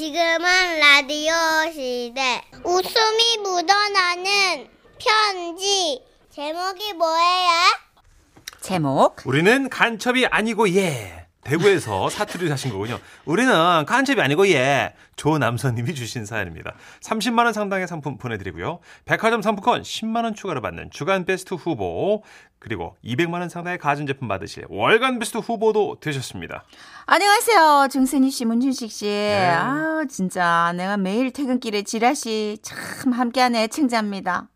지금은 라디오 시대. 웃음이 묻어나는 편지. 제목이 뭐예요? 제목 우리는 간첩이 아니고 예. 대구에서 사투리를 하신 거군요. 우리는 간첩이 아니고 예. 조남선님이 주신 사연입니다. 30만 원 상당의 상품 보내드리고요. 백화점 상품권 10만 원 추가로 받는 주간 베스트 후보 그리고 200만 원 상당의 가전제품 받으실 월간 베스트 후보도 되셨습니다. 안녕하세요 정선희 씨 문준식 씨. 아 진짜 내가 매일 퇴근길에 지라시 참 함께하는 애청자입니다.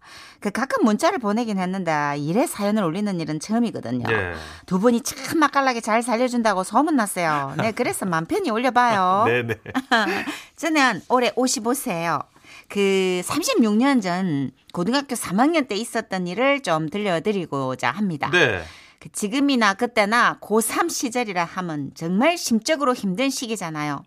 그 가끔 문자를 보내긴 했는데 일에 사연을 올리는 일은 처음이거든요. 네. 두 분이 참 맛깔나게 잘 살려준다고 소문났어요. 네 그래서 맘 편히 올려봐요. 네네. 저는 올해 55세예요. 그 36년 전 고등학교 3학년 때 있었던 일을 좀 들려드리고자 합니다. 네. 그 지금이나 그때나 고3 시절이라 하면 정말 심적으로 힘든 시기잖아요.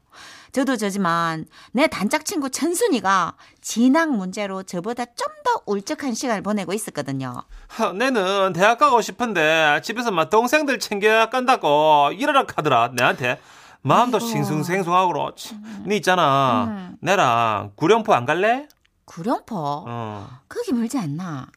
저도 저지만 내 단짝 친구 천순이가 진학 문제로 저보다 좀 더 울적한 시간을 보내고 있었거든요. 하, 내는 대학 가고 싶은데 집에서 막 동생들 챙겨 간다고 이러라 카더라 내한테 마음도 아이고. 싱숭생숭하고 그렇지. 니 있잖아 음. 내랑 구룡포 안 갈래? 구룡포? 어. 거기 멀지 않나?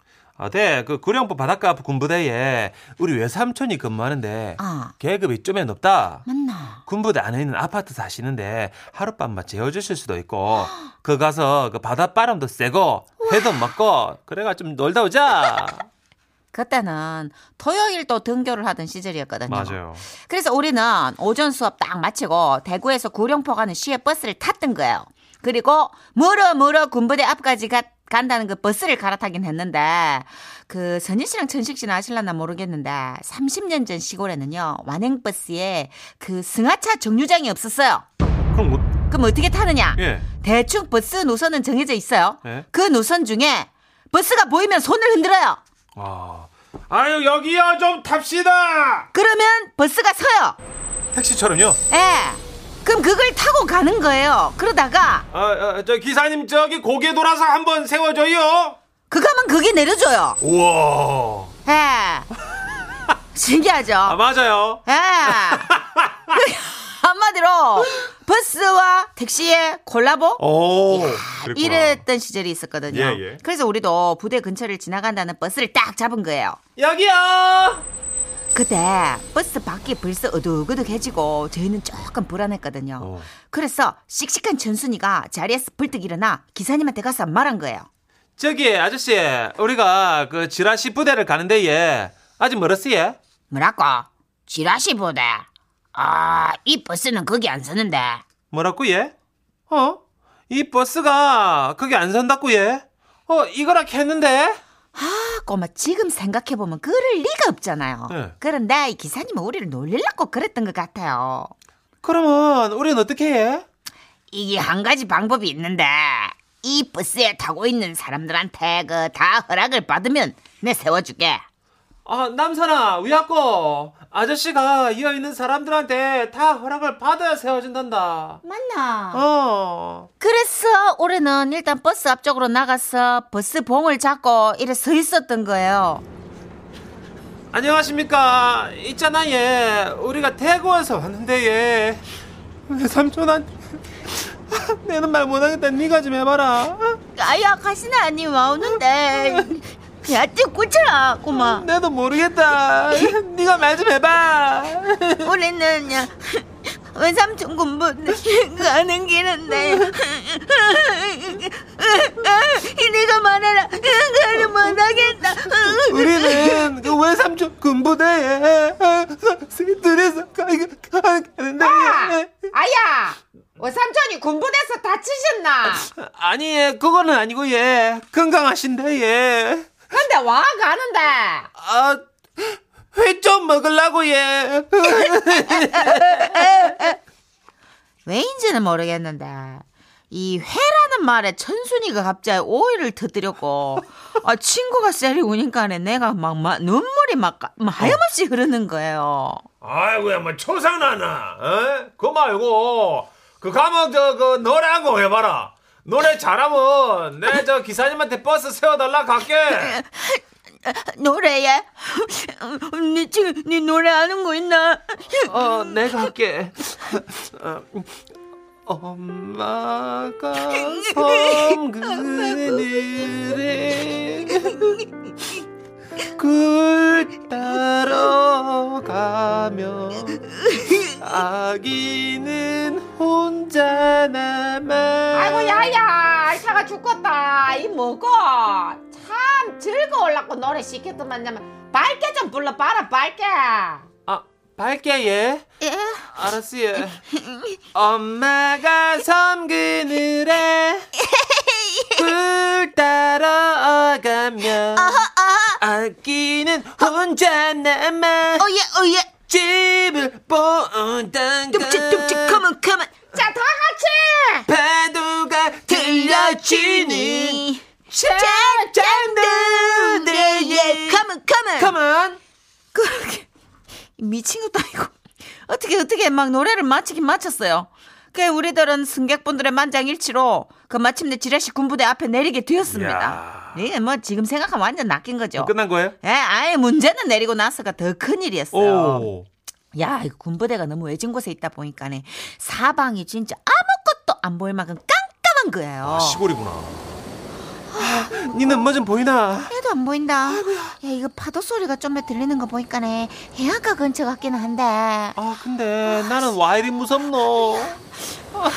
아, 네. 그 구룡포 바닷가 군부대에 우리 외삼촌이 근무하는데 아, 계급이 좀에 높다. 맞나? 군부대 안에 있는 아파트 사시는데 하룻밤만 재워주실 수도 있고 그 가서 그 바닷바람도 쐬고 회도 먹고 그래가 좀 놀다 오자. 그때는 토요일도 등교를 하던 시절이었거든요. 맞아요. 그래서 우리는 오전 수업 딱 마치고 대구에서 구룡포 가는 시외 버스를 탔던 거예요. 그리고 멀어 멀어 군부대 앞까지 가, 간다는 그 버스를 갈아타긴 했는데 그 선희 씨랑 천식 씨는 아실라나 모르겠는데 30년 전 시골에는요 완행 버스에 그 승하차 정류장이 없었어요. 그럼 뭐 그럼 어떻게 타느냐? 예. 대충 버스 노선은 정해져 있어요. 예? 그 노선 중에 버스가 보이면 손을 흔들어요. 와. 아유 여기요 좀 탑시다. 그러면 버스가 서요. 택시처럼요. 예. 그럼 그걸 타고 가는 거예요. 그러다가 아, 아, 저 기사님 저기 고개 돌아서 한번 세워줘요. 그가면 그게 내려줘요. 우와. 예. 신기하죠? 아 맞아요. 예. 한마디로 버스와 택시의 콜라보? 오. 그랬구나. 이랬던 시절이 있었거든요. 예, 예. 그래서 우리도 부대 근처를 지나간다는 버스를 딱 잡은 거예요. 여기요. 그때 버스 밖이 벌써 어둑어둑해지고 저희는 조금 불안했거든요. 어. 그래서 씩씩한 천순이가 자리에서 불뚝 일어나 기사님한테 가서 말한 거예요. 저기 아저씨 우리가 그 지라시 부대를 가는데 예 아직 멀었어 예. 뭐라고? 지라시 부대. 아, 이 버스는 거기 안 서는데. 뭐라고 예? 어? 이 버스가 거기 안 선다고 예? 어 이거라 했는데. 아, 꼬마 지금 생각해 보면 그럴 리가 없잖아요. 네. 그런데 이 기사님은 우리를 놀리려고 그랬던 것 같아요. 그러면 우리는 어떻게 해? 이게 한 가지 방법이 있는데 이 버스에 타고 있는 사람들한테 그 다 허락을 받으면 내 세워줄게. 아 남산아 위약고 아저씨가 이어 있는 사람들한테 다 허락을 받아야 세워진단다. 맞나? 어. 그래서 올해는 일단 버스 앞쪽으로 나가서 버스 봉을 잡고 이래 서 있었던 거예요. 안녕하십니까. 있잖아, 예. 우리가 대구에서 왔는데, 예. 내 삼촌한테. 내는 말 못하겠다. 네가 좀 해봐라. 아야 가시나 아니 와 오는데 야띠 꽂혀라 꼬마 내도 모르겠다. 네가 말 좀 해봐. 올해는 야 외삼촌 군부 가는 길인데 내가 말해라 그거를 못하겠다 우리는 그 외삼촌 군부대에 들에서 가는데. 아야 외삼촌이 군부대에서 다치셨나 아니, 예. 그거는 아니고, 예. 건강하신데, 예. 근데 와 가는데 아, 회 좀 먹으려고, 예. 왜인지는 모르겠는데 이 회라는 말에 천순이가 갑자기 오이를 터뜨렸고 아, 친구가 셀이 우니까네 내가 막, 막 눈물이 막, 막 하염없이 흐르는 거예요. 아이고야, 뭐 초상나나, 어? 그거 말고 그 가면 저그 노래 한곡 해봐라. 노래 잘하면 내 저 기사님한테 버스 세워달라 갈게. 노래에 니 지금 니 노래 아는 거 있나? 어, 내가 할게. 어, 엄마가 섬 그늘에 굴 따러 가며 아기는 혼자 남아 아이고 야야 차가 죽겠다. 이 뭐고 참 즐거울라고 노래 시켰더만 밝게 좀 불러봐라 밝게. 아 밝게 예? 예? 알았어 예. 엄마가 섬 그늘에 굴 따러 가며 아기는 혼자 남아 어예 어예. 집을 본다가 뚝찍뚝찍 컴온 컴온 자 다 같이 파도가 들려지는 짝짝들의 컴온 컴온 컴온 그렇게 미친 것도 아니고 어떻게 어떻게 막 노래를 마치긴 마쳤어요. 그 우리들은 승객분들의 만장일치로 그 마침내 지라시 군부대 앞에 내리게 되었습니다. 이게 뭐 지금 생각하면 완전 낚인 거죠. 끝난 거예요? 예, 아예 문제는 내리고 나서가 더 큰 일이었어요. 오 야, 이거 군부대가 너무 외진 곳에 있다 보니까네 사방이 진짜 아무것도 안 보일 만큼 깜깜한 거예요. 아, 시골이구나 니는 뭐 좀 보이나? 해도 안 보인다. 야, 이거 파도 소리가 좀더 들리는 거 보니까네 해안가 근처 같기는 한데. 아 근데 나는 와 이리 무섭노 아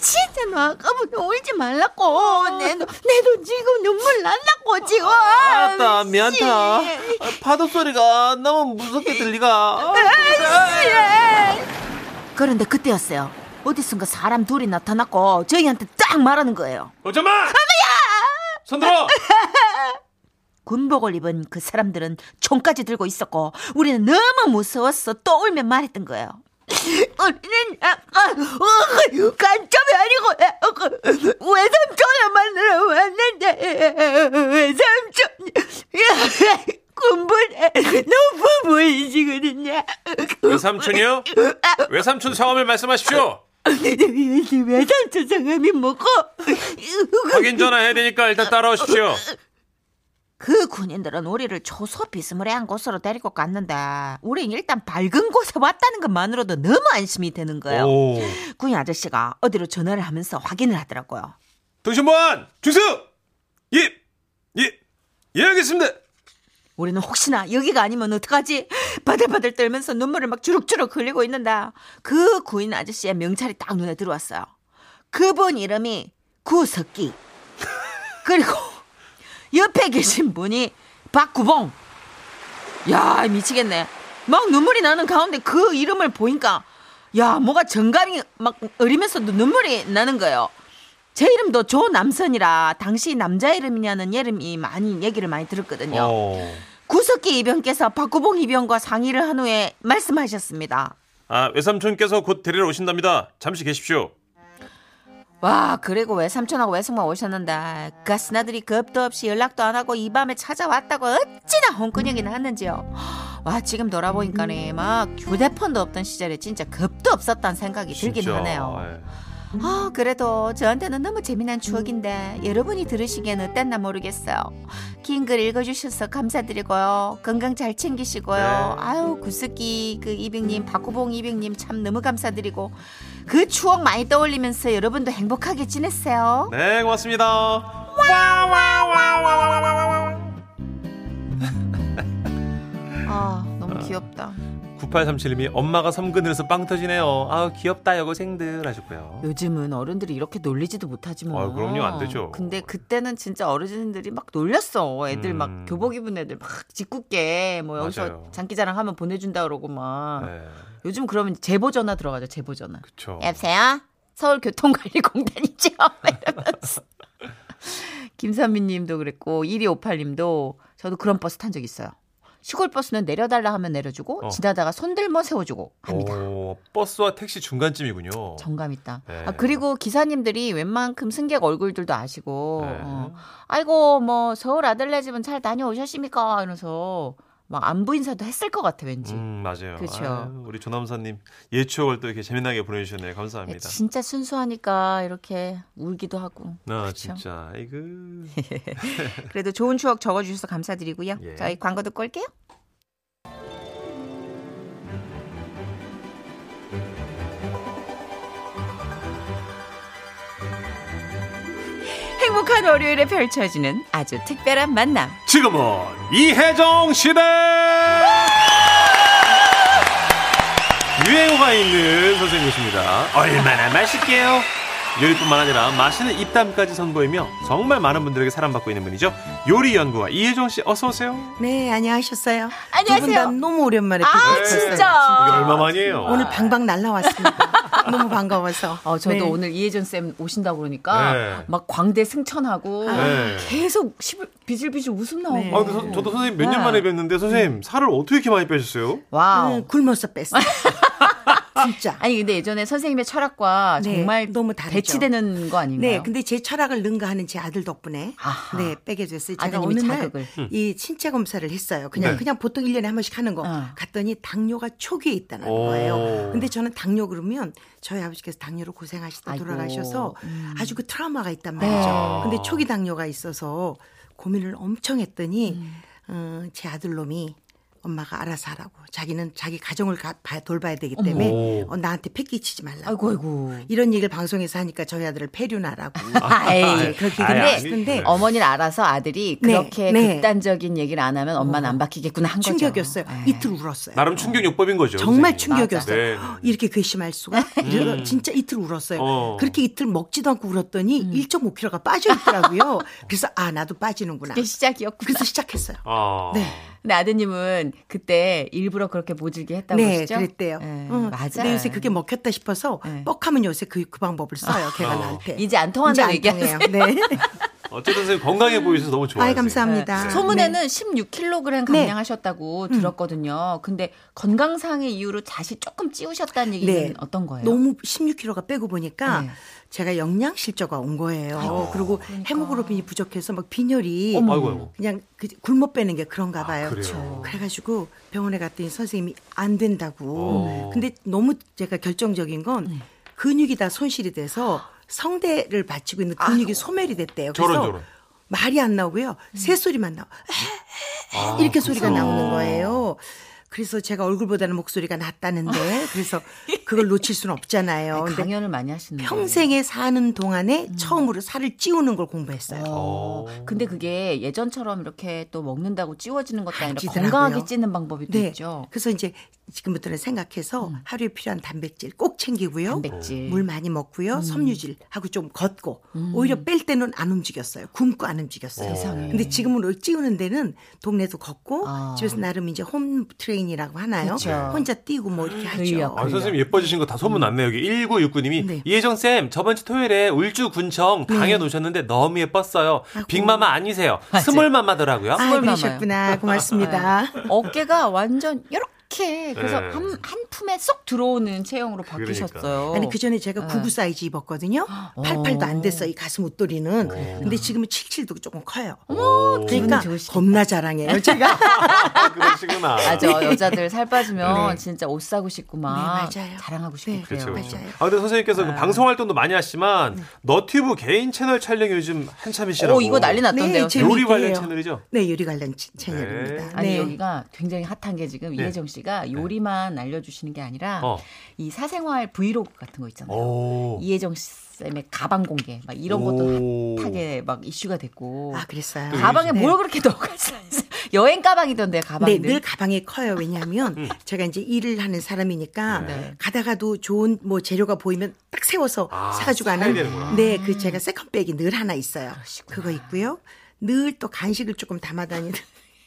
진짜 너 아까부터 울지 말라고. 내도 내도 지금 눈물 난다고 지금. 아따 미안타 아, 파도 소리가 너무 무섭게 들리가 그런데 그때였어요. 어디선가 사람 둘이 나타났고 저희한테 딱 말하는 거예요. 어쩌마 손 들어 군복을 입은 그 사람들은 총까지 들고 있었고 우리는 너무 무서웠어 또 울면 말했던 거예요. 우리는 아, 아, 어, 간첩이 아니고 어, 그, 외삼촌을 만나러 왔는데 외삼촌 군부대 너무 보이시거든요. 외삼촌이요? 외삼촌 성함을 말씀하십시오 외삼촌 성함이 뭐고? 확인 전화 해야 되니까 일단 따라오십시오 그 군인들은 우리를 초소 비스무리한 곳으로 데리고 갔는데 우린 일단 밝은 곳에 왔다는 것만으로도 너무 안심이 되는 거예요. 오 군인 아저씨가 어디로 전화를 하면서 확인을 하더라고요. 동신보안 주수 예 예 예 알겠습니다 우리는 혹시나 여기가 아니면 어떡하지? 바들바들 떨면서 눈물을 막 주룩주룩 흘리고 있는데 그 구인 아저씨의 명찰이 딱 눈에 들어왔어요. 그분 이름이 구석기. 그리고 옆에 계신 분이 박구봉. 야 미치겠네. 막 눈물이 나는 가운데 그 이름을 보니까 야 뭐가 정감이 막 어리면서도 눈물이 나는 거예요. 제 이름도 조남선이라 당시 남자 이름이냐는 이름이 많이 얘기를 많이 들었거든요. 어. 구석기 이병께서 박구봉 이병과 상의를 한 후에 말씀하셨습니다. 아 외삼촌께서 곧 데리러 오신답니다 잠시 계십시오 와 그리고 외삼촌하고 외숙모 오셨는데 가스나들이 겁도 없이 연락도 안 하고 이 밤에 찾아왔다고 어찌나 홍근육이 났는지요. 와 지금 돌아보니까네 막 휴대폰도 없던 시절에 진짜 겁도 없었다는 생각이 들긴 진짜, 하네요. 예. 아, 그래도 저한테는 너무 재미난 추억인데 여러분이 들으시기엔 어땠나 모르겠어요. 긴 글 읽어주셔서 감사드리고요. 건강 잘 챙기시고요. 네. 아유 구스기 그 이병님, 박구봉 이병님 참 너무 감사드리고 그 추억 많이 떠올리면서 여러분도 행복하게 지냈어요. 네 고맙습니다 귀엽다. 9837님이 엄마가 섬그늘에서 빵 터지네요. 아우 귀엽다 여고생들 하셨고요. 요즘은 어른들이 이렇게 놀리지도 못하지 뭐. 아유, 그럼요, 안 되죠. 근데 그때는 진짜 어르신들이 막 놀렸어. 애들 음. 막 교복 입은 애들 막 짓궂게 뭐 여기서 맞아요. 장기자랑 하면 보내준다 그러고 막. 네, 요즘 그러면 제보 전화 들어가죠. 제보 전화. 그쵸. 여보세요? 서울교통관리공단이죠? 이러면서. 김선미님도 그랬고 1258님도 저도 그런 버스 탄 적 있어요. 시골 버스는 내려달라 하면 내려주고 어. 지나다가 손들머 세워주고 합니다. 오, 버스와 택시 중간쯤이군요. 정감 있다. 네. 아, 그리고 기사님들이 웬만큼 승객 얼굴들도 아시고, 네. 어, 아이고, 뭐, 서울 아들네 집은 잘 다녀오셨습니까? 이러면서, 막, 안부 인사도 했을 것 같아, 왠지. 음, 맞아요. 아유, 우리 조남사님 예 추억을 또 이렇게 재미나게 보내주셨네요. 감사합니다. 진짜 순수하니까 이렇게 울기도 하고. 아, 그쵸? 진짜. 이거. 그래도 좋은 추억 적어주셔서 감사드리고요. 예. 저희 광고 듣고 올게요. 행복한 월요일에 펼쳐지는 아주 특별한 만남. 지금은 이혜정 시대! 유행어가 있는 선생님이십니다. 얼마나 맛있게요? 요리뿐만 아니라 맛있는 입담까지 선보이며 정말 많은 분들에게 사랑받고 있는 분이죠. 요리 연구가 이혜정 씨 어서 오세요. 네, 안녕하셨어요. 안녕하세요. 두분 다 너무 오랜만에 뵙고 아, 싶었어요. 진짜. 이게 얼마 만이에요? 오늘 방방 날라왔습니다. 너무 반가워서. 어, 저도 네. 오늘 이혜전 쌤 오신다고 그러니까 네. 막 광대 승천하고 네. 계속 시불, 비질비질 웃음 나오고. 네. 아, 근데 서- 저도 선생님 몇년 네. 만에 뵀는데 선생님 살을 어떻게 이렇게 많이 빼셨어요? 와우. 음, 굶어서 뺐어요. 진짜. 아니 근데 예전에 선생님의 철학과 네, 정말 너무 다르죠. 대치되는 거 아닌가요? 네, 근데 제 철학을 능가하는 제 아들 덕분에 아하. 네 빼게 됐어요. 제가 어느 자극을. 날이 신체 검사를 했어요. 그냥 네. 그냥 보통 1년에 한 번씩 하는 거. 어. 갔더니 당뇨가 초기에 있다는 오. 거예요. 근데 저는 당뇨 그러면 저희 아버지께서 당뇨로 고생하시다 아이고. 돌아가셔서 아주 그 트라우마가 있단 네. 말이죠. 근데 초기 당뇨가 있어서 고민을 엄청 했더니 음. 어, 제 아들놈이 엄마가 알아서 하라고. 자기는 자기 가정을 가, 봐- 돌봐야 되기 때문에 어머. 어, 나한테 패기치지 말라고. 아이고 아이고. 이런 얘기를 방송에서 하니까 저희 아들을 폐륜하라고. 아이, 네, 그렇게 아이, 근데 아니. 어머니는 알아서 아들이 네, 그렇게 네. 극단적인 얘기를 안 하면 엄마는 안 바뀌겠구나 한 거죠. 충격이었어요. 네. 이틀 울었어요. 나름 충격요법인 거죠. 정말 선생님. 충격이었어요. 네. 이렇게 괘씸할 수가? 이러다 진짜 이틀 울었어요. 어. 그렇게 이틀 먹지도 않고 울었더니 음. 1.5kg가 빠져 있더라고요. 그래서 아 나도 빠지는구나. 그게 시작이었구나. 그래서 시작했어요. 아. 네. 근데 아드님은 그때 일부러 그렇게 모질게 했다고 네, 하시죠? 그랬대요. 네, 응. 맞아. 근데 요새 그게 먹혔다 싶어서 네. 뻑하면 요새 그, 그 방법을 써요. 걔가 어. 나한테. 이제 안 통한다고 얘기하세요. 통해요. 네. 어쨌든 선생님 건강해 보이셔서 너무 좋아요. 아이 감사합니다. 네. 소문에는 16kg 네. 감량하셨다고 들었거든요. 근데 건강상의 이유로 다시 조금 찌우셨다는 얘기는 네. 어떤 거예요? 너무 16kg가 빼고 보니까 네. 제가 영양 실조가 온 거예요. 그리고 그러니까. 헤모글로빈이 부족해서 막 빈혈이 아이고 아이고. 그냥 그 굶어 빼는 게 그런가 봐요. 아, 그래요? 그래가지고 병원에 갔더니 선생님이 안 된다고. 어. 근데 너무 제가 결정적인 건 네. 근육이 다 손실이 돼서 성대를 받치고 있는 근육이 소멸이 됐대요. 그래서 저런, 저런. 말이 안 나오고요. 새 소리만 나와. 이렇게 소리가 나오는 거예요. 그래서 제가 얼굴보다는 목소리가 낫다는데 그래서 그걸 놓칠 수는 없잖아요. 근데 강연을 많이 하시는. 평생에 사는 동안에 처음으로 살을 찌우는 걸 공부했어요. 어, 어. 근데 그게 예전처럼 이렇게 또 먹는다고 찌워지는 것도 아니라. 건강하게 찌는 방법이 또 네. 있죠. 그래서 이제 지금부터는 생각해서 하루에 필요한 단백질 꼭 챙기고요. 음. 단백질. 음. 물 많이 먹고요. 섬유질 하고 좀 걷고 오히려 뺄 때는 안 움직였어요. 굶고 안 움직였어요. 세상에. 근데 지금은 찌우는 데는 동네도 걷고 아. 집에서 나름 이제 홈 트레인이라고 하나요? 그쵸. 혼자 뛰고 뭐 이렇게 하죠. 근력. 아, 선생님 예뻐지신 거 다 소문 났네요. 여기 1969님이 네. 이혜정 쌤 저번 주 토요일에 울주 군청 강의 오셨는데 너무 예뻤어요. 빅마마 아니세요. small mama더라고요. 아, small 그러셨구나. 고맙습니다. 네. 어깨가 완전 이렇게 그래서 네. 한, 한 품에 쏙 들어오는 체형으로 바뀌셨어요. 아니 그 전에 제가 네. 99 사이즈 입었거든요. 어. 88도 안 됐어 이 가슴 윗도리는. 근데 지금은 77도 조금 커요. 그러니까 기분이 좋으시겠다. 겁나 자랑해요. 제가 그러시구나. 맞아 여자들 살 빠지면 진짜 옷 사고 싶고 막 네, 맞아요. 자랑하고 싶고 네, 그래요. 그렇죠, 그렇죠. 맞아요. 아, 근데 선생님께서 그 방송 활동도 많이 하시지만 너튜브 개인 채널 촬영이 요즘 한창이시라고. 오 이거 난리 났던데요. 네, 요리 관련. 채널이죠? 네 요리 관련 치- 채널입니다. 네. 아니 네. 여기가 굉장히 핫한 게 지금 네. 이혜정 씨가 요리만 알려주시는 게 아니라 어. 이 사생활 브이로그 같은 거 있잖아요. 오. 이혜정 쌤의 가방 공개 막 이런 것도 오. 핫하게 막 이슈가 됐고 아 그랬어요. 가방에 네. 뭘 그렇게 넣어가지고 여행 가방이던데 가방이 네, 늘 가방이 커요. 왜냐하면 음. 제가 이제 일을 하는 사람이니까 네. 가다가도 좋은 뭐 재료가 보이면 딱 세워서 아, 사가지고 가는. 네, 그 제가 second bag이 늘 하나 있어요. 그러시구나. 그거 있고요. 늘 또 간식을 조금 담아다니는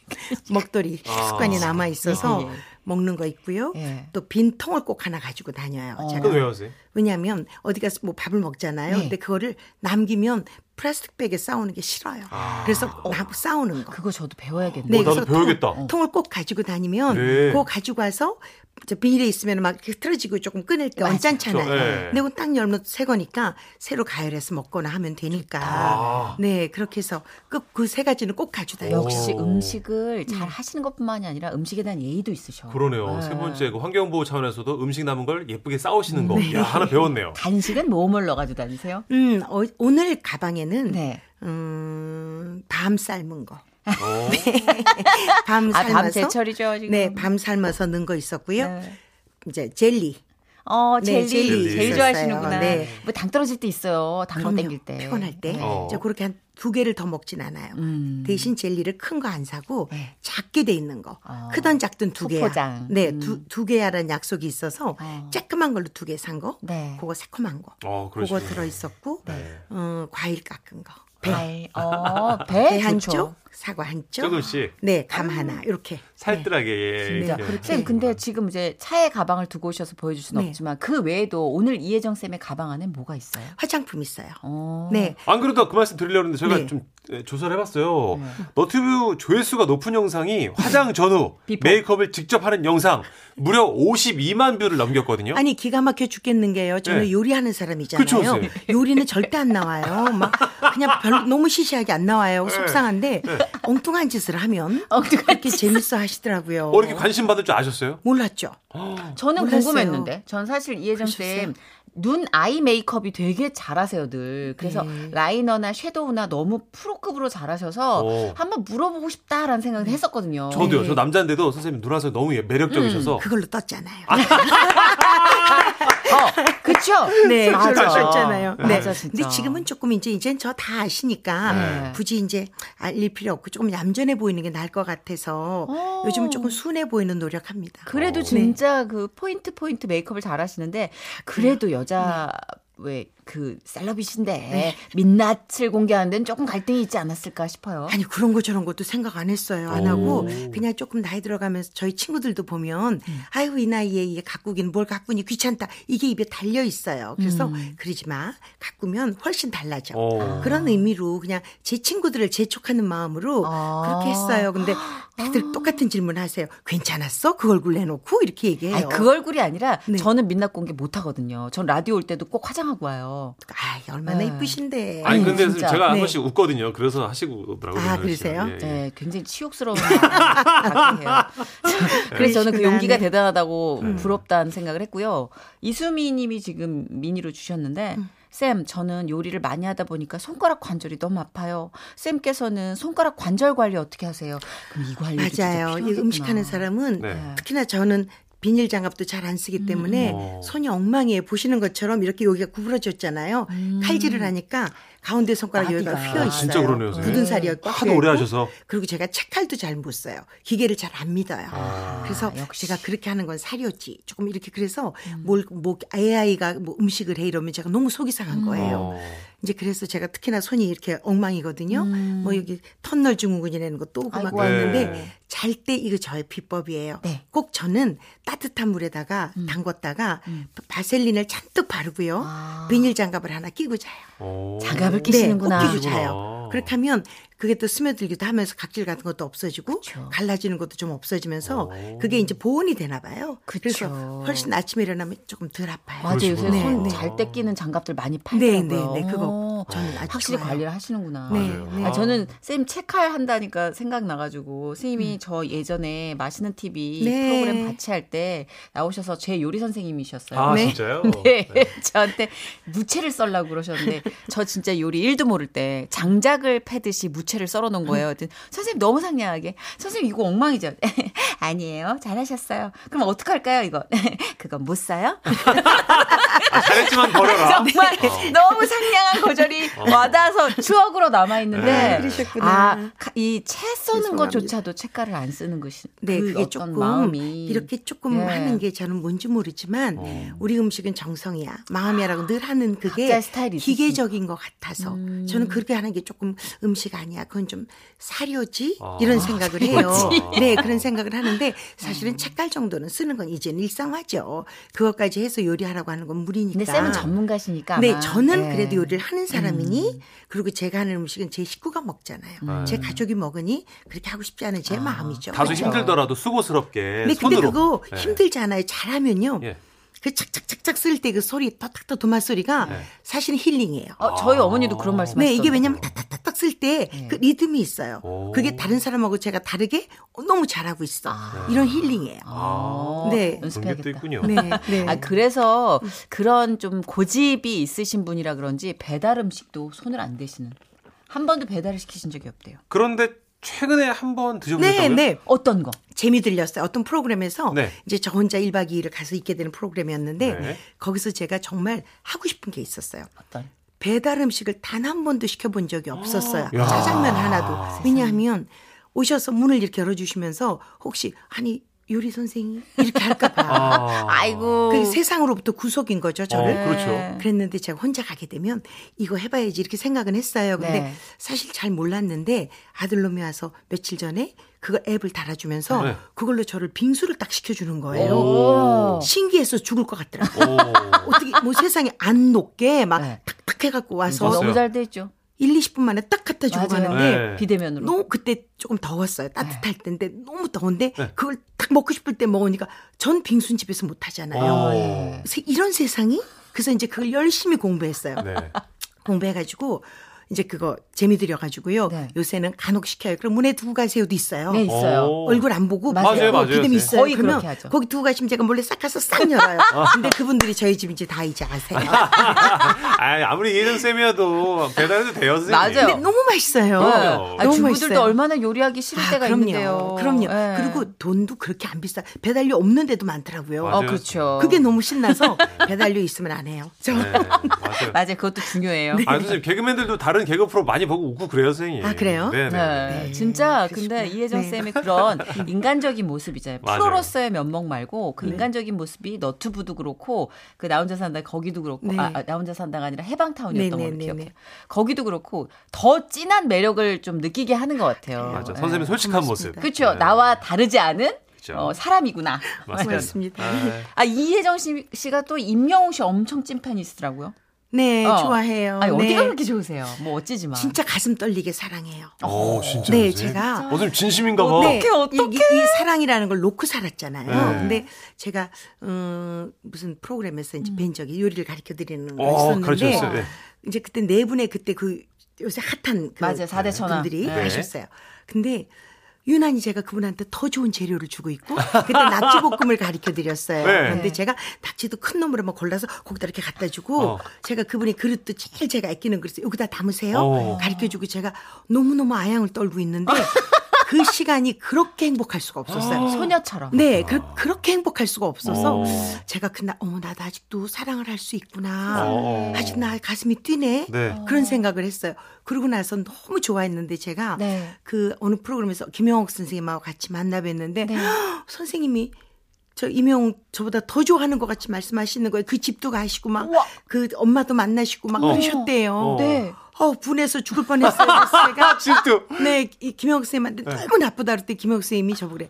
먹돌이 아. 습관이 남아 있어서 예. 먹는 거 있고요. 예. 또빈 통을 꼭 하나 가지고 다녀요. 어. 제가 왜 하세요? 왜냐하면 어디 가서 뭐 밥을 먹잖아요. 네. 근데 그거를 남기면 플라스틱 백에 싸우는 게 싫어요. 그래서 남- 싸우는 거. 그거 저도 배워야겠네. 어, 나도 배워야겠다. 통, 통을 꼭 가지고 다니면 네. 그거 가지고 와서 저 비닐에 있으면 막 틀어지고 조금 끊을 때 언짢잖아요. 그렇죠. 네. 근데 딱 열면 새 거니까 새로 가열해서 먹거나 하면 되니까. 아. 네, 그렇게 해서 그세 가지는 꼭 가지고 다녀요. 역시 오. 음식을 잘 하시는 것뿐만이 아니라 음식에 대한 예의도 있으셔. 그러네요. 네. 세 번째 그 환경 보호 차원에서도 음식 남은 걸 예쁘게 싸우시는 거. 야, 하나 배웠네요. 간식은 뭐뭘 넣어 가지고 다니세요? 음, 어, 오늘 가방에는 네. 음, 밤 삶은 거. 어. 밤 아, 삶아서 밤 제철이죠, 지금. 네, 밤 삶아서 넣은 거 있었고요. 네. 이제 젤리. 어, 네, 젤리. 젤리 제일 있었어요. 좋아하시는구나. 네. 뭐당 떨어질 때 있어요. 당거 그럼요. 땡길 때. 피곤할 때. 어. 저 그렇게 한 두 개를 더 먹진 않아요. 음. 대신 젤리를 큰 거 안 사고 네. 작게 돼 있는 거. 어. 크던 작든 두 개야. 소포장. 네, 음. 두, 두 개야라는 약속이 있어서 어. 쬐끄만 걸로 두 개 산 거. 네. 그거 새콤한 거. 어, 그거. 들어 있었고 어, 과일 깎은 거. 배. 어, 배, 배. 한쪽, 사과 한쪽. 조금씩 네, 감 하나. 이렇게. 살뜰하게 예, 진짜. 이렇게. 그렇게. 쌤, 근데 지금 이제 차에 가방을 두고 오셔서 보여줄 수는 네. 없지만 그 외에도 오늘 이혜정 쌤의 가방 안에 뭐가 있어요? 화장품 있어요. 어. 네. 안 그래도 그 말씀 드리려고 했는데 저희가 네. 좀 예, 조사를 해봤어요. 네. 너튜브 조회수가 높은 영상이 화장 전후. 메이크업을 직접 하는 영상 무려 52만 뷰를 넘겼거든요. 아니 기가 막혀 죽겠는 게요. 저는 네. 요리하는 사람이잖아요. 그쵸, 쌤. 요리는 절대 안 나와요. 막 그냥 별로 너무 시시하게 안 나와요. 속상한데 엉뚱한 짓을 하면 엉뚱한 그렇게 재밌어 하시 더라고요. 어, 이렇게 관심 받을 줄 아셨어요? 몰랐죠. 저는 몰랐어요. 궁금했는데. 전 사실 이혜정 쌤. 눈 eye 메이크업이 되게 잘하세요 늘 그래서 네. 라이너나 섀도우나 너무 프로급으로 잘하셔서 오. 한번 물어보고 싶다라는 생각을 했었거든요. 저도요. 저 남자인데도 선생님 누나서 너무 예- 매력적이셔서 그걸로 떴잖아요. 어, 그쵸? 네, 맞아. 그걸로 떴잖아요. 네. 맞아, 진짜. 근데 지금은 조금 이제 이제 저다 아시니까 네. 굳이 이제 알릴 필요 없고 조금 얌전해 보이는 게 나을 것 같아서 오. 요즘은 조금 순해 보이는 노력합니다. 그래도 어. 진짜 그 포인트 포인트 메이크업을 잘 하시는데 그래도 여자 왜 그 셀럽이신데 민낯을 공개하는 데는 조금 갈등이 있지 않았을까 싶어요. 아니 그런 거 저런 것도 생각 안 했어요. 안 오. 하고 그냥 조금 나이 들어가면서 저희 친구들도 보면 음. 아이고 이 나이에 이게 가꾸기는 뭘 가꾸니 귀찮다. 이게 입에 달려 있어요. 그래서 음. 그러지 마. 가꾸면 훨씬 달라져. 어. 그런 의미로 그냥 제 친구들을 재촉하는 마음으로 아. 그렇게 했어요. 근데 다들 똑같은 질문 하세요. 괜찮았어? 그 얼굴 내놓고 이렇게 얘기해요. 아니 그 얼굴이 아니라 네. 저는 민낯 공개 못 하거든요. 전 라디오 올 때도 꼭 화장하고 와요. 아이, 얼마나 네. 이쁘신데. 아니 근데 진짜. 제가 한 네. 번씩 웃거든요. 그래서 하시고더라고요. 아, 민호 씨가. 그러세요? 예, 예. 네, 굉장히 치욕스러운 해요. 그래서 저는 그. 용기가 네. 대단하다고 부럽다는 생각을 했고요. 이수미 님이 지금 미니로 주셨는데. 음. 쌤, 저는 요리를 많이 하다 보니까 손가락 관절이 너무 아파요. 쌤께서는 손가락 관절 관리 어떻게 하세요? 그럼 이 진짜 맞아요. 이 필요하겠구나. 음식하는 사람은 네. 특히나 저는 비닐 장갑도 잘 안 쓰기 때문에 어. 손이 엉망이에요. 보시는 것처럼 이렇게 여기가 구부러졌잖아요. 칼질을 하니까 가운데 손가락 여기가. 휘어 아, 있어요. 진짜 그러네요, 선생님. 굳은 살이 여기 꽉 하도 오래. 하셔서. 그리고 제가 책칼도 잘 못 써요. 기계를 잘 안 믿어요. 아. 그래서 역시. 제가 그렇게 하는 건 사료지. 조금 이렇게 그래서 뭘, 뭐, AI가 뭐 음식을 해 이러면 제가 너무 속이 상한 거예요. 어. 이제 그래서 제가 특히나 손이 이렇게 엉망이거든요. 뭐 여기 터널 증후군이라는 것도 오고 막 왔는데 아이고. 잘때 이거 저의 비법이에요. 네. 꼭 저는 따뜻한 물에다가 담궜다가 바셀린을 잔뜩 바르고요. 아. 비닐 장갑을 하나 끼고 자요. 어. 장갑을 끼시는구나. 네, 꼭 끼고. 자요. 그렇게 하면 그게 또 스며들기도 하면서 각질 같은 것도 없어지고 그쵸. 갈라지는 것도 좀 없어지면서 오. 그게 이제 보온이 되나 봐요. 그쵸. 그래서 훨씬 아침에 일어나면 조금 덜 아파요. 맞아요. 요새. 손 네, 잘때 끼는 장갑들 많이 네, 팔더라고요. 네, 네. 그거 어, 저는 아주 확실히 좋아요. 관리를 하시는구나. 네. 네. 아, 저는 쌤 책할 한다니까 생각나가지고 선생님이 음. 저 예전에 맛있는 TV 네. 프로그램 같이 할 때 나오셔서 제 요리 선생님이셨어요. 아 네. 진짜요? 네, 저한테 무채를 썰라고 그러셨는데 저 진짜 요리 1도 모를 때 장작을 패듯이 무채 를 썰어 놓은 거예요. 그랬더니 선생님 너무 상냥하게 선생님 이거 엉망이죠. 아니에요. 잘하셨어요. 그럼 어떡할까요 이거? 그건 못 써요? 아, 잘했지만 버려라. 정말 너무 상냥한 거절이 와닿아서 추억으로 남아 있는데 네. 그러셨구나. 아, 이채 써는. 것조차도 책가를 안 쓰는 것이 네, 그 그게 어떤 조금 마음이 이렇게 조금 예. 하는 게 저는 뭔지 모르지만 어. 우리 음식은 정성이야, 마음이라고 늘 하는 그게. 기계적인 것 같아서 저는 그렇게 하는 게 조금 음식 아니야. 그건 좀 사료지 아. 이런 생각을 해요. 사료지. 네, 그런 생각을 하는데 음. 사실은 책갈 정도는 쓰는 건 이제는 일상화죠. 그것까지 해서 요리하라고 하는 건 무리니까. 근데 쌤은 전문가시니까 아마. 네, 저는 예. 그래도 요리를 하는 사람이니 그리고 제가 하는 음식은 제 식구가 먹잖아요. 음. 제 가족이 먹으니 그렇게 하고 싶지 않은 제 마음이죠. 다소 그렇죠? 힘들더라도 수고스럽게 네, 근데 손으로. 그거 네. 힘들잖아요. 잘하면요. 예. 그 착착착착 쓸 때 그 소리 탁탁탁 도마 소리가 네. 사실은 힐링이에요. 어, 저희 어머니도 그런 말씀하셨어요. 네, 이게 왜냐면 탁탁탁탁 쓸 때 그 리듬이 있어요. 오. 그게 다른 사람하고 제가 다르게 어, 너무 잘하고 있어. 아. 이런 힐링이에요. 아, 네. 연습해야겠다. 있군요. 네, 네. 아 그래서 그런 좀 고집이 있으신 분이라 그런지 배달 음식도 손을 안 대시는 한 번도 배달을 시키신 적이 없대요. 그런데 최근에 한번 네, 드셔보셨다고요? 네. 어떤 거? 재미 들렸어요. 어떤 프로그램에서 네. 이제 저 혼자 1박 2일을 가서 있게 되는 프로그램이었는데 네. 거기서 제가 정말 하고 싶은 게 있었어요. 어떤? 배달 음식을 단 한 번도 시켜본 적이 없었어요. 야. 짜장면 하나도. 왜냐하면 오셔서 문을 이렇게 열어주시면서 혹시 아니 요리 선생님 이렇게 할까 봐. 아. 아이고. 그 세상으로부터 구속인 거죠, 어, 저를. 그렇죠. 그랬는데 제가 혼자 가게 되면 이거 해봐야지 이렇게 생각은 했어요. 근데 네. 사실 잘 몰랐는데 아들놈이 와서 며칠 전에 그거 앱을 달아주면서 네. 그걸로 저를 빙수를 딱 시켜주는 거예요. 오. 신기해서 죽을 것 같더라고요. 오. 어떻게 뭐 세상에 안 녹게 막 네. 탁탁 해갖고 와서 맞아요. 너무 잘돼 있죠. 1, 20분 만에 딱 갖다 주고 맞아요. 가는데 네. 비대면으로. 너무 그때 조금 더웠어요. 따뜻할 때인데 너무 더운데 네. 그걸 딱 먹고 싶을 때 먹으니까 전 빙수는 집에서 못 하잖아요. 오. 그래서 이런 세상이 그래서 이제 그걸 열심히 공부했어요. 네. 공부해가지고 이제 그거 재미 들여가지고요. 네. 요새는 간혹 시켜요. 그럼 문에 두고 가세요도 있어요. 네, 있어요. 오. 얼굴 안 보고 맞아요. 맞아요, 맞아요. 비듬이 있어요. 거의 그러면. 거기 두고 가시면 제가 몰래 싹 가서 싹 열어요. 근데 그분들이 저희 집 이제 다 이제 아세요. 아, 아무리 예전 쌤이어도 배달해도 돼요, 선생님. 맞아요. 근데 너무 맛있어요. 그럼요. 아, 너무 주부들도 맛있어요. 얼마나 요리하기 싫을 아, 때가 그럼요. 있는데요. 그럼요. 예. 그리고 돈도 그렇게 안 비싸. 배달료 없는 데도 많더라고요. 맞아요. 어, 그렇죠. 그게 너무 신나서 배달료 있으면 안 해요. 저. 네, 맞아요. 맞아요. 그것도 중요해요. 아, 선생님, 개그맨들도 다른 개그 프로 많이 보고 웃고 그래요, 선생님. 아, 그래요? 네네. 네, 네, 진짜 그러시구나. 근데 이혜정 네. 쌤의 그런 인간적인 모습이잖아요. 프로로서의 면목 말고 네. 그 인간적인 모습이 너튜브도 그렇고 그 나 혼자 산다 거기도 그렇고 네. 아, 아, 나 혼자 산다가 아니라 해방타운이었던 네, 걸로 네, 네, 기억해요. 네. 거기도 그렇고 더 진한 매력을 좀 느끼게 하는 것 같아요. 맞아. 네. 선생님 솔직한 모습. 그렇죠. 네. 나와 다르지 않은 그죠. 어, 사람이구나. 맞습니다. 아, 아 이혜정 씨, 씨가 또 임영웅 씨 엄청 찐 팬이시더라고요. 네, 어. 좋아해요. 아니 네. 어디가 그렇게 좋으세요? 뭐 어찌지만. 진짜 가슴 떨리게 사랑해요. 오, 진짜. 네? 제가 어, 선생님 진심인가 봐. 네, 어떡해. 이, 이 사랑이라는 걸 놓고 살았잖아요. 네. 근데 제가 음, 무슨 프로그램에서 이제 뵌 적이 요리를 가르쳐 드리는 거 어, 있었는데 가르쳐줬어요. 네. 이제 그때 네 분의 그때 그 요새 핫한 그 맞아요. 사대 천왕. 분들이 네. 하셨어요. 근데 유난히 제가 그분한테 더 좋은 재료를 주고 있고 그때 낙지볶음을 가르쳐 드렸어요. 네. 그런데 제가 낙지도 큰 놈으로 막 골라서 거기다 이렇게 갖다 주고 어. 제가 그분의 그릇도 제일 제가 아끼는 그릇을 여기다 담으세요. 어. 가르쳐 주고 제가 너무너무 아양을 떨고 있는데 그 시간이 그렇게 행복할 수가 없었어요. 소녀처럼. 네, 그, 그렇게 행복할 수가 없어서 어. 제가 그날 어머 나도 아직도 사랑을 할 수 있구나. 어. 아직 나 가슴이 뛰네. 네. 그런 생각을 했어요. 그러고 나서 너무 좋아했는데 제가 네. 그 어느 프로그램에서 김영옥 선생님하고 같이 만나 뵀는데 네. 선생님이 저 임영웅 저보다 더 좋아하는 것 같이 말씀하시는 거예요. 그 집도 가시고 막. 그 엄마도 만나시고 막 어. 그러셨대요. 어. 네. 어, 분해서 죽을 뻔했어요. 제가 질투. 네, 이 김영욱 선생님한테 너무 나쁘다 그럴 때 김영욱 선생님이 저보고 그래.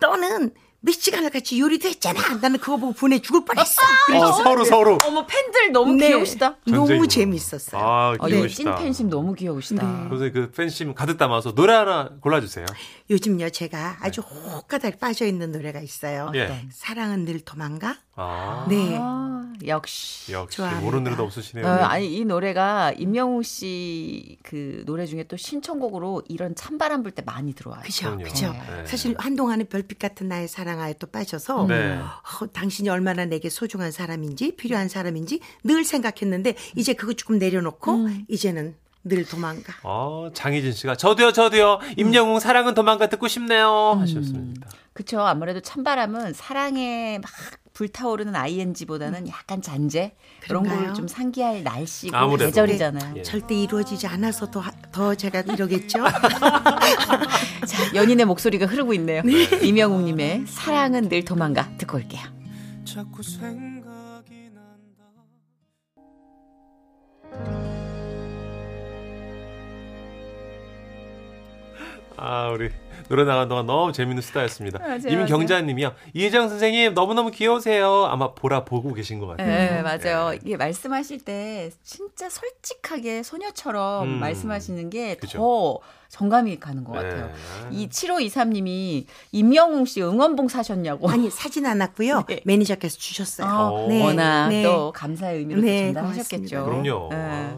너는 몇 시간을 같이 요리도 했잖아. 나는 그거 보고 분해 죽을 뻔했어. 어, 그러셨어요. 서로 서로. 어머 팬들 너무 네, 귀여우시다. 너무 전쟁이구나. 재밌었어요. 아, 어, 이 귀여우시다. 찐팬심 너무 귀여우시다. 선생님 그 팬심 가득 담아서 노래 하나 골라주세요. 요즘요 제가 아주 호가닥 빠져 있는 노래가 있어요. 예. 사랑은 늘 도망가. 아, 네. 아, 역시. 역시 좋아합니다. 모르는 노래도 없으시네요. 어, 아니 이 노래가 임영웅 씨 그 노래 중에 또 신청곡으로 이런 찬바람 불 때 많이 들어와요. 그죠. 그죠. 네. 사실 한동안은 별빛 같은 나의 사랑 아에 또 빠져서 네. 어, 당신이 얼마나 내게 소중한 사람인지 필요한 사람인지 늘 생각했는데 이제 그거 조금 내려놓고 음. 이제는 늘 도망가. 어, 장희진 씨가 저도요, 저도요. 임영웅 사랑은 도망가 듣고 싶네요. 음. 하셨습니다. 그쵸. 아무래도 찬바람은 사랑에 막 불타오르는 ING보다는 약간 잔재 그런 걸? 좀 상기할 날씨고 아무래도. 계절이잖아요. 예. 절대 이루어지지 않아서 더, 더 제가 이러겠죠? 자, 연인의 목소리가 흐르고 있네요. 임영웅님의 사랑은 늘 도망가 듣고 올게요. 자꾸 생각이 난다. 아, 우리 노래 나간 동안 너무 재밌는 수다였습니다. 맞아요, 임경자님이요. 이혜정 선생님 너무너무 귀여우세요. 아마 보라 보고 계신 것 같아요. 네, 맞아요. 예. 이게 말씀하실 때 진짜 솔직하게 소녀처럼 음. 말씀하시는 게. 더 정감이 가는 것 같아요. 네. 이 7523님이 임영웅 씨 응원봉 사셨냐고. 아니, 사진 안 왔고요. 네. 매니저께서 주셨어요. 아, 네, 워낙 네. 또 감사의 의미로 네, 또 전달하셨겠죠. 그럼요. 네.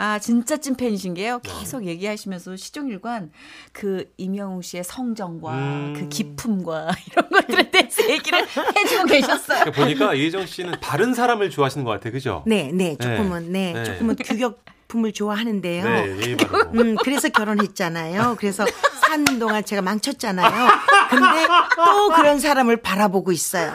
아, 진짜 찐팬이신 게요. 계속 얘기하시면서 시종일관 그 임영웅 씨의 성정과 음. 그 기품과 이런 것들에 대해서 얘기를 해주고 계셨어요. 그러니까 보니까 이혜정 씨는 바른 사람을 좋아하시는 것 같아요. 그죠? 네, 네, 조금은, 네, 네. 조금은 규격 품을 좋아하는데요. 네, 바르고. 음, 그래서 결혼했잖아요. 그래서 하는 동안 제가 망쳤잖아요. 근데 또 그런 사람을 바라보고 있어요.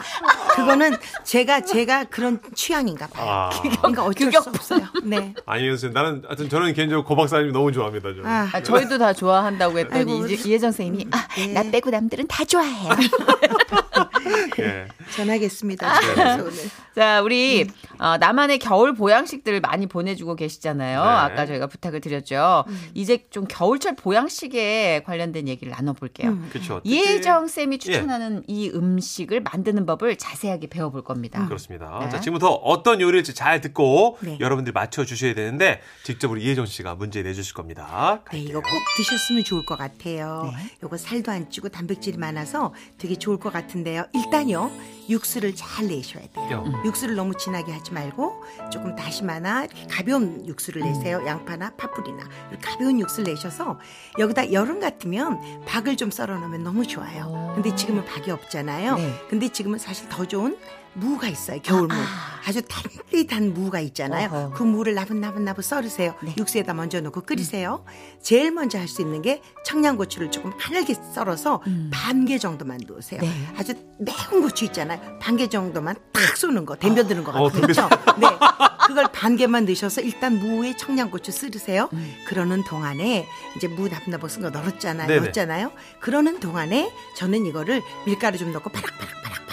그거는 제가 제가 그런 취향인가 봐요. 아. 그러니까 어쩔 수 없어요. 네. 아니요, 선생님. 나는, 하여튼 저는 개인적으로 고 박사님 너무 좋아합니다. 저는. 아, 아, 저희도 다 좋아한다고 했더니 아이고, 이제 이혜정 선생님이 아, 네. 나 빼고 남들은 다 좋아해. 예. 전하겠습니다. 그래서 오늘. 자, 우리 어, 나만의 겨울 보양식들 많이 보내주고 계시잖아요. 네. 아까 저희가 부탁을 드렸죠. 이제 좀 겨울철 보양식에 관련된 얘기를 나눠볼게요. 그렇죠. 이혜정 쌤이 추천하는 이 음식을 만드는 법을 자세하게 배워볼 겁니다. 그렇습니다. 네. 자, 지금부터 어떤 요리일지 잘 듣고 네. 여러분들이 맞춰 주셔야 되는데 직접 우리 이혜정 씨가 문제 내주실 겁니다. 네, 갈게요. 이거 꼭 드셨으면 좋을 것 같아요. 네. 요거 살도 안 찌고 단백질이 많아서 되게 좋을 것 같은데요. 일단요, 육수를 잘 내셔야 돼요. 음. 육수를 너무 진하게 하지 말고 조금 다시마나 이렇게 가벼운 육수를 내세요. 양파나 파프리나 이렇게 가벼운 육수를 내셔서 여기다 여름 같으면 박을 좀 썰어 놓으면 너무 좋아요. 근데 지금은 박이 없잖아요. 네. 근데 지금은 사실 더 좋은 무가 있어요. 겨울무. 아주 단릿한 무가 있잖아요. 어허. 그 무를 나분나분나분 썰으세요. 네. 육수에다 먼저 넣고 끓이세요. 제일 먼저 할 수 있는 게 청양고추를 조금 가늘게 썰어서 반개 정도만 넣으세요. 네. 아주 매운 고추 있잖아요. 반 개 정도만 탁 쏘는 거, 댐벼드는 거 어, 같은 거죠. 네. 그걸 반 개만 넣으셔서 일단 무에 청양고추 썰으세요. 음. 그러는 동안에 이제 무 나분나분 쓴거 넣었잖아요. 네네. 넣었잖아요. 그러는 동안에 저는 이거를 밀가루 좀 넣고 바락바락바락바락바락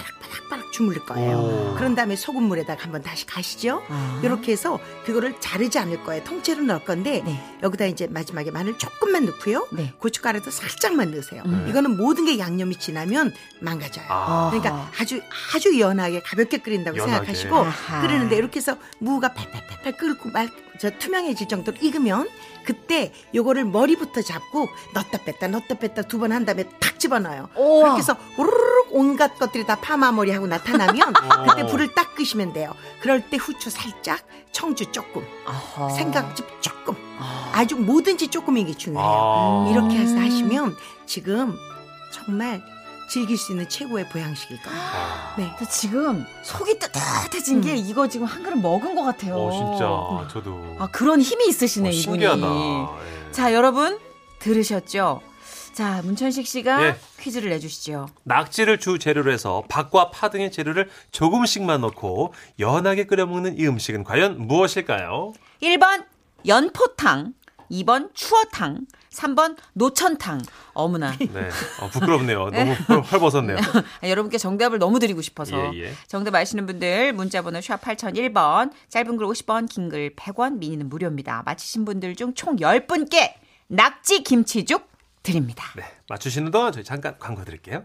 주물릴 거예요. 오. 그런 다음에 소금물에다가 한번 다시 가시죠. 아. 이렇게 해서 그거를 자르지 않을 거예요. 통째로 넣을 건데 네. 여기다 이제 마지막에 마늘 조금만 넣고요. 네. 고춧가루도 살짝만 넣으세요. 음. 이거는 모든 게 양념이 진하면 망가져요. 아. 그러니까 아주 아주 연하게 가볍게 끓인다고 연하게. 생각하시고 아하. 끓이는데 이렇게 해서 무가 팔팔팔팔 끓고 말 저 투명해질 정도로 익으면 그때 요거를 머리부터 잡고 넣었다 뺐다 넣었다 뺐다 두 번 한 다음에 탁 집어넣어요. 우와. 그렇게 해서 우르르 온갖 것들이 다 파마머리 하고 나타나면 그때 불을 딱 끄시면 돼요. 그럴 때 후추 살짝, 청주 조금, 아하. 생강즙 조금, 아. 아주 뭐든지 조금인 게 중요해요. 아. 이렇게 해서 하시면 지금 정말 즐길 수 있는 최고의 보양식일 거예요. 아. 네. 저 지금 속이 뜨뜻해진 게 이거 지금 한 그릇 먹은 것 같아요. 어, 진짜. 저도. 아 그런 힘이 있으시네 어, 이분이. 신기하다. 예. 자 여러분 들으셨죠? 자 문천식 씨가 예. 퀴즈를 내주시죠. 낙지를 주 재료로 해서 밥과 파 등의 재료를 조금씩만 넣고 연하게 끓여 먹는 이 음식은 과연 무엇일까요? 1번 연포탕, 2번 추어탕, 3번 노천탕. 어머나. 네. 어, 부끄럽네요. 너무 헐- 헐벗었네요. 아, 여러분께 정답을 너무 드리고 싶어서 예, 예. 정답 아시는 분들 문자번호 샵 8001번 짧은 글 50원 긴 글 100원 미니는 무료입니다. 맞히신 분들 중 총 10분께 낙지 김치죽 드립니다. 네. 맞추시는 동안 저희 잠깐 광고 드릴게요.